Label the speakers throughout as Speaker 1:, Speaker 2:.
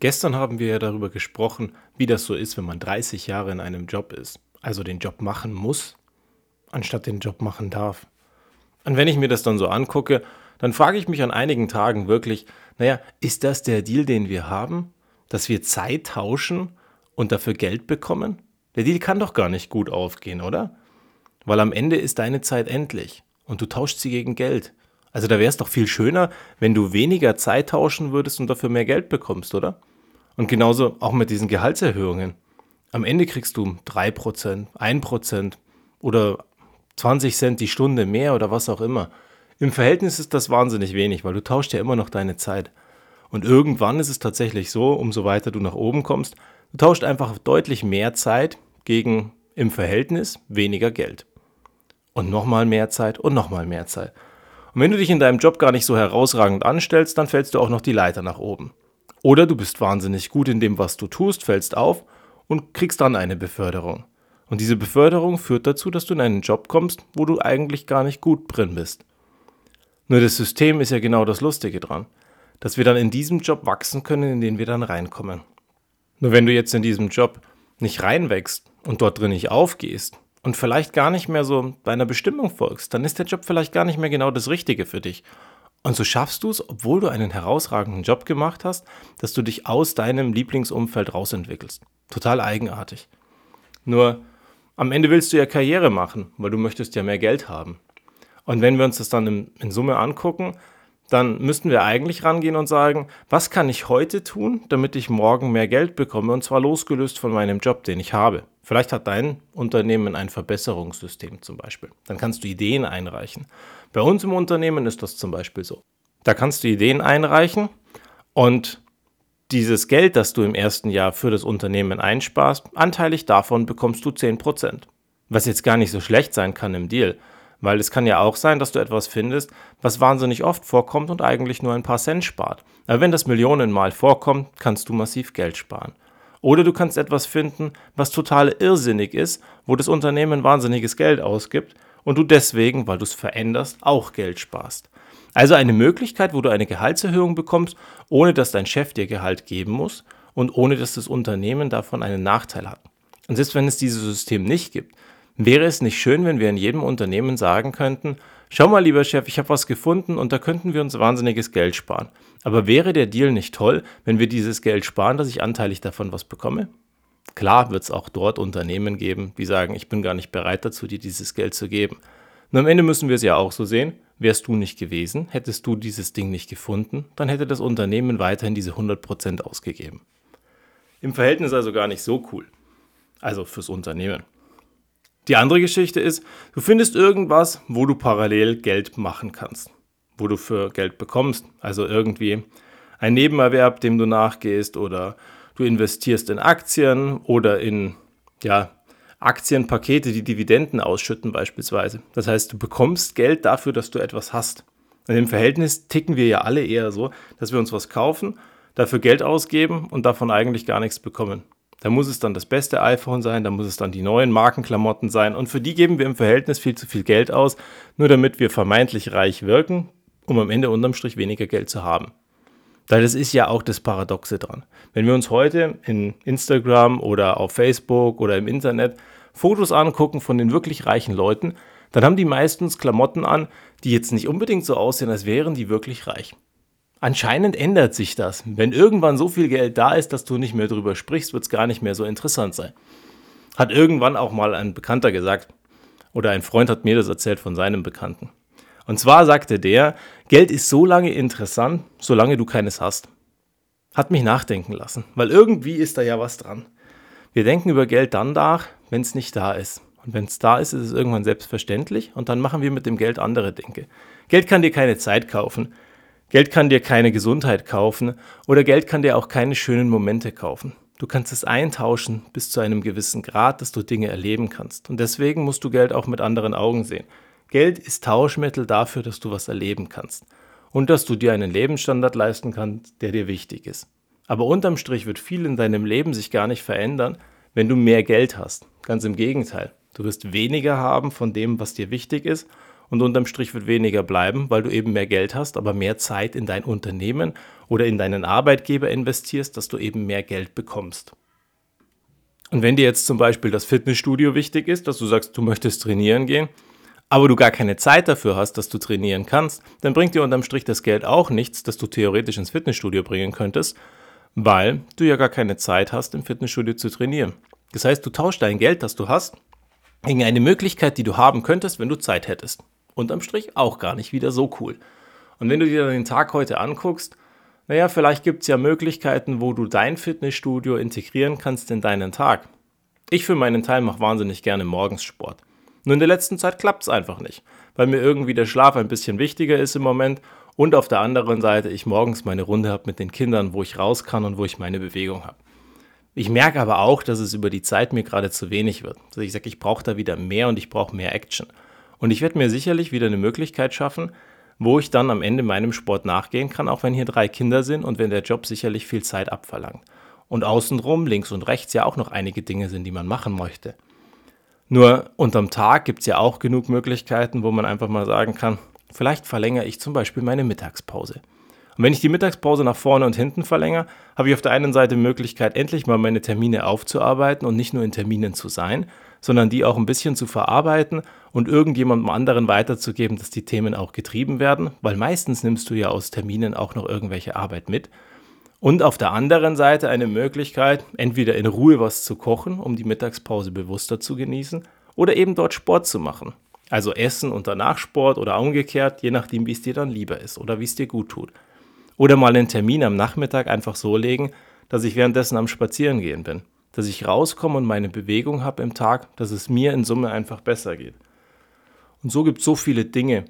Speaker 1: Gestern haben wir ja darüber gesprochen, wie das so ist, wenn man 30 Jahre in einem Job ist, also den Job machen muss, anstatt den Job machen darf. Und wenn ich mir das dann so angucke, dann frage ich mich an einigen Tagen wirklich, naja, ist das der Deal, den wir haben? Dass wir Zeit tauschen und dafür Geld bekommen? Der Deal kann doch gar nicht gut aufgehen, oder? Weil am Ende ist deine Zeit endlich und du tauschst sie gegen Geld. Also da wäre es doch viel schöner, wenn du weniger Zeit tauschen würdest und dafür mehr Geld bekommst, oder? Und genauso auch mit diesen Gehaltserhöhungen. Am Ende kriegst du 3%, 1% oder 20 Cent die Stunde mehr oder was auch immer. Im Verhältnis ist das wahnsinnig wenig, weil du tauschst ja immer noch deine Zeit. Und irgendwann ist es tatsächlich so, umso weiter du nach oben kommst, du tauscht einfach deutlich mehr Zeit gegen im Verhältnis weniger Geld. Und nochmal mehr Zeit und nochmal mehr Zeit. Und wenn du dich in deinem Job gar nicht so herausragend anstellst, dann fällst du auch noch die Leiter nach oben. Oder du bist wahnsinnig gut in dem, was du tust, fällst auf und kriegst dann eine Beförderung. Und diese Beförderung führt dazu, dass du in einen Job kommst, wo du eigentlich gar nicht gut drin bist. Nur das System ist ja genau das Lustige dran, dass wir dann in diesem Job wachsen können, in den wir dann reinkommen. Nur wenn du jetzt in diesem Job nicht reinwächst und dort drin nicht aufgehst und vielleicht gar nicht mehr so deiner Bestimmung folgst, dann ist der Job vielleicht gar nicht mehr genau das Richtige für dich. Und so schaffst du es, obwohl du einen herausragenden Job gemacht hast, dass du dich aus deinem Lieblingsumfeld rausentwickelst. Total eigenartig. Nur am Ende willst du ja Karriere machen, weil du möchtest ja mehr Geld haben. Und wenn wir uns das dann in, Summe angucken, dann müssten wir eigentlich rangehen und sagen, was kann ich heute tun, damit ich morgen mehr Geld bekomme und zwar losgelöst von meinem Job, den ich habe. Vielleicht hat dein Unternehmen ein Verbesserungssystem zum Beispiel. Dann kannst du Ideen einreichen. Bei uns im Unternehmen ist das zum Beispiel so. Da kannst du Ideen einreichen und dieses Geld, das du im ersten Jahr für das Unternehmen einsparst, anteilig davon bekommst du 10%. Was jetzt gar nicht so schlecht sein kann im Deal, weil es kann ja auch sein, dass du etwas findest, was wahnsinnig oft vorkommt und eigentlich nur ein paar Cent spart. Aber wenn das Millionenmal vorkommt, kannst du massiv Geld sparen. Oder du kannst etwas finden, was total irrsinnig ist, wo das Unternehmen wahnsinniges Geld ausgibt und du deswegen, weil du es veränderst, auch Geld sparst. Also eine Möglichkeit, wo du eine Gehaltserhöhung bekommst, ohne dass dein Chef dir Gehalt geben muss und ohne dass das Unternehmen davon einen Nachteil hat. Und selbst wenn es dieses System nicht gibt, wäre es nicht schön, wenn wir in jedem Unternehmen sagen könnten, schau mal lieber Chef, ich habe was gefunden und da könnten wir uns wahnsinniges Geld sparen. Aber wäre der Deal nicht toll, wenn wir dieses Geld sparen, dass ich anteilig davon was bekomme? Klar wird es auch dort Unternehmen geben, die sagen, ich bin gar nicht bereit dazu, dir dieses Geld zu geben. Nur am Ende müssen wir es ja auch so sehen, wärst du nicht gewesen, hättest du dieses Ding nicht gefunden, dann hätte das Unternehmen weiterhin diese 100% ausgegeben. Im Verhältnis also gar nicht so cool. Also fürs Unternehmen. Die andere Geschichte ist, du findest irgendwas, wo du parallel Geld machen kannst, wo du für Geld bekommst, also irgendwie ein Nebenerwerb, dem du nachgehst oder du investierst in Aktien oder in ja, Aktienpakete, die Dividenden ausschütten beispielsweise. Das heißt, du bekommst Geld dafür, dass du etwas hast. Und im Verhältnis ticken wir ja alle eher so, dass wir uns was kaufen, dafür Geld ausgeben und davon eigentlich gar nichts bekommen. Da muss es dann das beste iPhone sein, da muss es dann die neuen Markenklamotten sein und für die geben wir im Verhältnis viel zu viel Geld aus, nur damit wir vermeintlich reich wirken, um am Ende unterm Strich weniger Geld zu haben. Weil das ist ja auch das Paradoxe dran. Wenn wir uns heute in Instagram oder auf Facebook oder im Internet Fotos angucken von den wirklich reichen Leuten, dann haben die meistens Klamotten an, die jetzt nicht unbedingt so aussehen, als wären die wirklich reich. Anscheinend ändert sich das. Wenn irgendwann so viel Geld da ist, dass du nicht mehr drüber sprichst, wird es gar nicht mehr so interessant sein. Hat irgendwann auch mal ein Bekannter gesagt, oder ein Freund hat mir das erzählt von seinem Bekannten. Und zwar sagte der, Geld ist so lange interessant, solange du keines hast. Hat mich nachdenken lassen, weil irgendwie ist da ja was dran. Wir denken über Geld dann nach, wenn es nicht da ist. Und wenn es da ist, ist es irgendwann selbstverständlich und dann machen wir mit dem Geld andere Dinge. Geld kann dir keine Zeit kaufen. Geld kann dir keine Gesundheit kaufen oder Geld kann dir auch keine schönen Momente kaufen. Du kannst es eintauschen bis zu einem gewissen Grad, dass du Dinge erleben kannst. Und deswegen musst du Geld auch mit anderen Augen sehen. Geld ist Tauschmittel dafür, dass du was erleben kannst und dass du dir einen Lebensstandard leisten kannst, der dir wichtig ist. Aber unterm Strich wird viel in deinem Leben sich gar nicht verändern, wenn du mehr Geld hast. Ganz im Gegenteil. Du wirst weniger haben von dem, was dir wichtig ist und unterm Strich wird weniger bleiben, weil du eben mehr Geld hast, aber mehr Zeit in dein Unternehmen oder in deinen Arbeitgeber investierst, dass du eben mehr Geld bekommst. Und wenn dir jetzt zum Beispiel das Fitnessstudio wichtig ist, dass du sagst, du möchtest trainieren gehen, aber du gar keine Zeit dafür hast, dass du trainieren kannst, dann bringt dir unterm Strich das Geld auch nichts, das du theoretisch ins Fitnessstudio bringen könntest, weil du ja gar keine Zeit hast, im Fitnessstudio zu trainieren. Das heißt, du tauschst dein Geld, das du hast, gegen eine Möglichkeit, die du haben könntest, wenn du Zeit hättest. Unterm Strich auch gar nicht wieder so cool. Und wenn du dir dann den Tag heute anguckst, naja, vielleicht gibt es ja Möglichkeiten, wo du dein Fitnessstudio integrieren kannst in deinen Tag. Ich für meinen Teil mache wahnsinnig gerne morgens Sport. Nur in der letzten Zeit klappt es einfach nicht, weil mir irgendwie der Schlaf ein bisschen wichtiger ist im Moment und auf der anderen Seite ich morgens meine Runde habe mit den Kindern, wo ich raus kann und wo ich meine Bewegung habe. Ich merke aber auch, dass es über die Zeit mir gerade zu wenig wird. Also ich sage, ich brauche da wieder mehr und ich brauche mehr Action. Und ich werde mir sicherlich wieder eine Möglichkeit schaffen, wo ich dann am Ende meinem Sport nachgehen kann, auch wenn hier drei Kinder sind und wenn der Job sicherlich viel Zeit abverlangt. Und außenrum, links und rechts, ja auch noch einige Dinge sind, die man machen möchte. Nur unterm Tag gibt es ja auch genug Möglichkeiten, wo man einfach mal sagen kann, vielleicht verlängere ich zum Beispiel meine Mittagspause. Und wenn ich die Mittagspause nach vorne und hinten verlängere, habe ich auf der einen Seite die Möglichkeit, endlich mal meine Termine aufzuarbeiten und nicht nur in Terminen zu sein, sondern die auch ein bisschen zu verarbeiten und irgendjemandem anderen weiterzugeben, dass die Themen auch getrieben werden, weil meistens nimmst du ja aus Terminen auch noch irgendwelche Arbeit mit. Und auf der anderen Seite eine Möglichkeit, entweder in Ruhe was zu kochen, um die Mittagspause bewusster zu genießen, oder eben dort Sport zu machen. Also Essen und danach Sport oder umgekehrt, je nachdem, wie es dir dann lieber ist oder wie es dir gut tut. Oder mal einen Termin am Nachmittag einfach so legen, dass ich währenddessen am Spazierengehen bin dass ich rauskomme und meine Bewegung habe im Tag, dass es mir in Summe einfach besser geht. Und so gibt es so viele Dinge,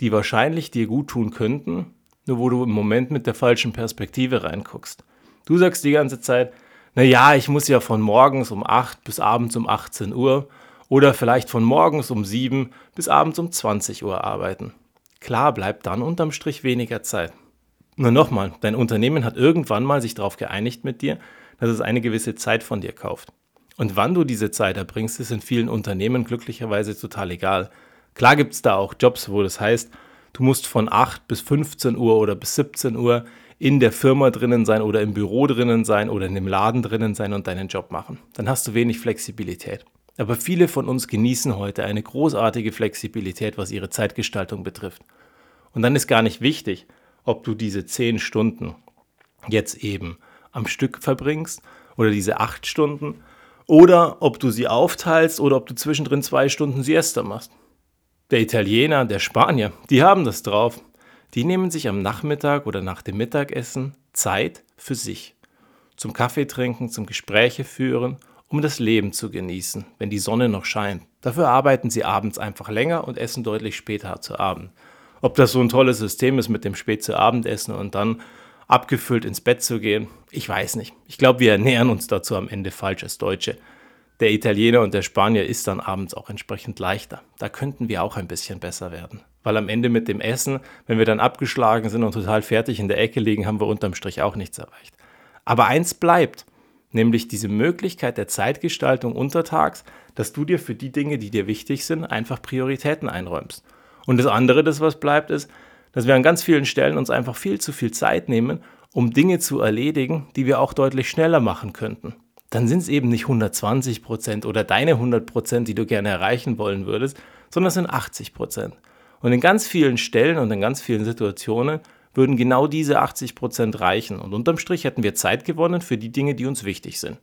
Speaker 1: die wahrscheinlich dir gut tun könnten, nur wo du im Moment mit der falschen Perspektive reinguckst. Du sagst die ganze Zeit, na ja, ich muss ja von morgens um 8 bis abends um 18 Uhr oder vielleicht von morgens um 7 bis abends um 20 Uhr arbeiten. Klar bleibt dann unterm Strich weniger Zeit. Nur nochmal, dein Unternehmen hat irgendwann mal sich darauf geeinigt mit dir, dass es eine gewisse Zeit von dir kauft. Und wann du diese Zeit erbringst, ist in vielen Unternehmen glücklicherweise total egal. Klar gibt es da auch Jobs, wo das heißt, du musst von 8 bis 15 Uhr oder bis 17 Uhr in der Firma drinnen sein oder im Büro drinnen sein oder in dem Laden drinnen sein und deinen Job machen. Dann hast du wenig Flexibilität. Aber viele von uns genießen heute eine großartige Flexibilität, was ihre Zeitgestaltung betrifft. Und dann ist gar nicht wichtig, ob du diese 10 Stunden jetzt eben am Stück verbringst oder diese acht Stunden oder ob du sie aufteilst oder ob du zwischendrin zwei Stunden Siesta machst. Der Italiener, der Spanier, die haben das drauf. Die nehmen sich am Nachmittag oder nach dem Mittagessen Zeit für sich. Zum Kaffee trinken, zum Gespräche führen, um das Leben zu genießen, wenn die Sonne noch scheint. Dafür arbeiten sie abends einfach länger und essen deutlich später zu Abend. Ob das so ein tolles System ist mit dem spät zu Abendessen und dann abgefüllt ins Bett zu gehen. Ich weiß nicht. Ich glaube, wir ernähren uns dazu am Ende falsch als Deutsche. Der Italiener und der Spanier ist dann abends auch entsprechend leichter. Da könnten wir auch ein bisschen besser werden. Weil am Ende mit dem Essen, wenn wir dann abgeschlagen sind und total fertig in der Ecke liegen, haben wir unterm Strich auch nichts erreicht. Aber eins bleibt, nämlich diese Möglichkeit der Zeitgestaltung untertags, dass du dir für die Dinge, die dir wichtig sind, einfach Prioritäten einräumst. Und das andere, das was bleibt, ist, dass wir an ganz vielen Stellen uns einfach viel zu viel Zeit nehmen, um Dinge zu erledigen, die wir auch deutlich schneller machen könnten. Dann sind es eben nicht 120 Prozent oder deine 100 Prozent, die du gerne erreichen wollen würdest, sondern es sind 80 Prozent. Und in ganz vielen Stellen und in ganz vielen Situationen würden genau diese 80 Prozent reichen. Und unterm Strich hätten wir Zeit gewonnen für die Dinge, die uns wichtig sind.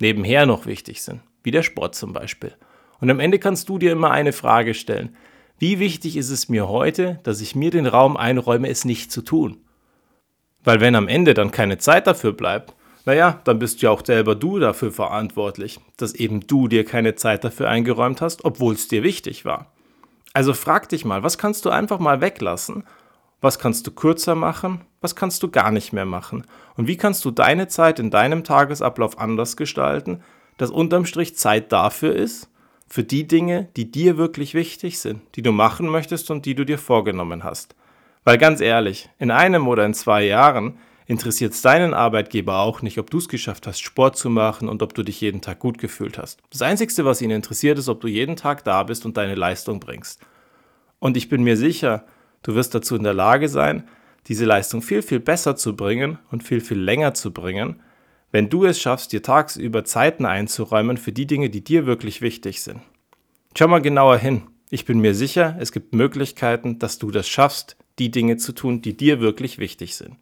Speaker 1: Nebenher noch wichtig sind, wie der Sport zum Beispiel. Und am Ende kannst du dir immer eine Frage stellen. Wie wichtig ist es mir heute, dass ich mir den Raum einräume, es nicht zu tun? Weil wenn am Ende dann keine Zeit dafür bleibt, naja, dann bist ja auch selber du dafür verantwortlich, dass eben du dir keine Zeit dafür eingeräumt hast, obwohl es dir wichtig war. Also frag dich mal, was kannst du einfach mal weglassen? Was kannst du kürzer machen? Was kannst du gar nicht mehr machen? Und wie kannst du deine Zeit in deinem Tagesablauf anders gestalten, dass unterm Strich Zeit dafür ist, für die Dinge, die dir wirklich wichtig sind, die du machen möchtest und die du dir vorgenommen hast. Weil ganz ehrlich, in einem oder in zwei Jahren interessiert es deinen Arbeitgeber auch nicht, ob du es geschafft hast, Sport zu machen und ob du dich jeden Tag gut gefühlt hast. Das Einzige, was ihn interessiert, ist, ob du jeden Tag da bist und deine Leistung bringst. Und ich bin mir sicher, du wirst dazu in der Lage sein, diese Leistung viel, viel besser zu bringen und viel, viel länger zu bringen, wenn du es schaffst, dir tagsüber Zeiten einzuräumen für die Dinge, die dir wirklich wichtig sind. Schau mal genauer hin. Ich bin mir sicher, es gibt Möglichkeiten, dass du das schaffst, die Dinge zu tun, die dir wirklich wichtig sind.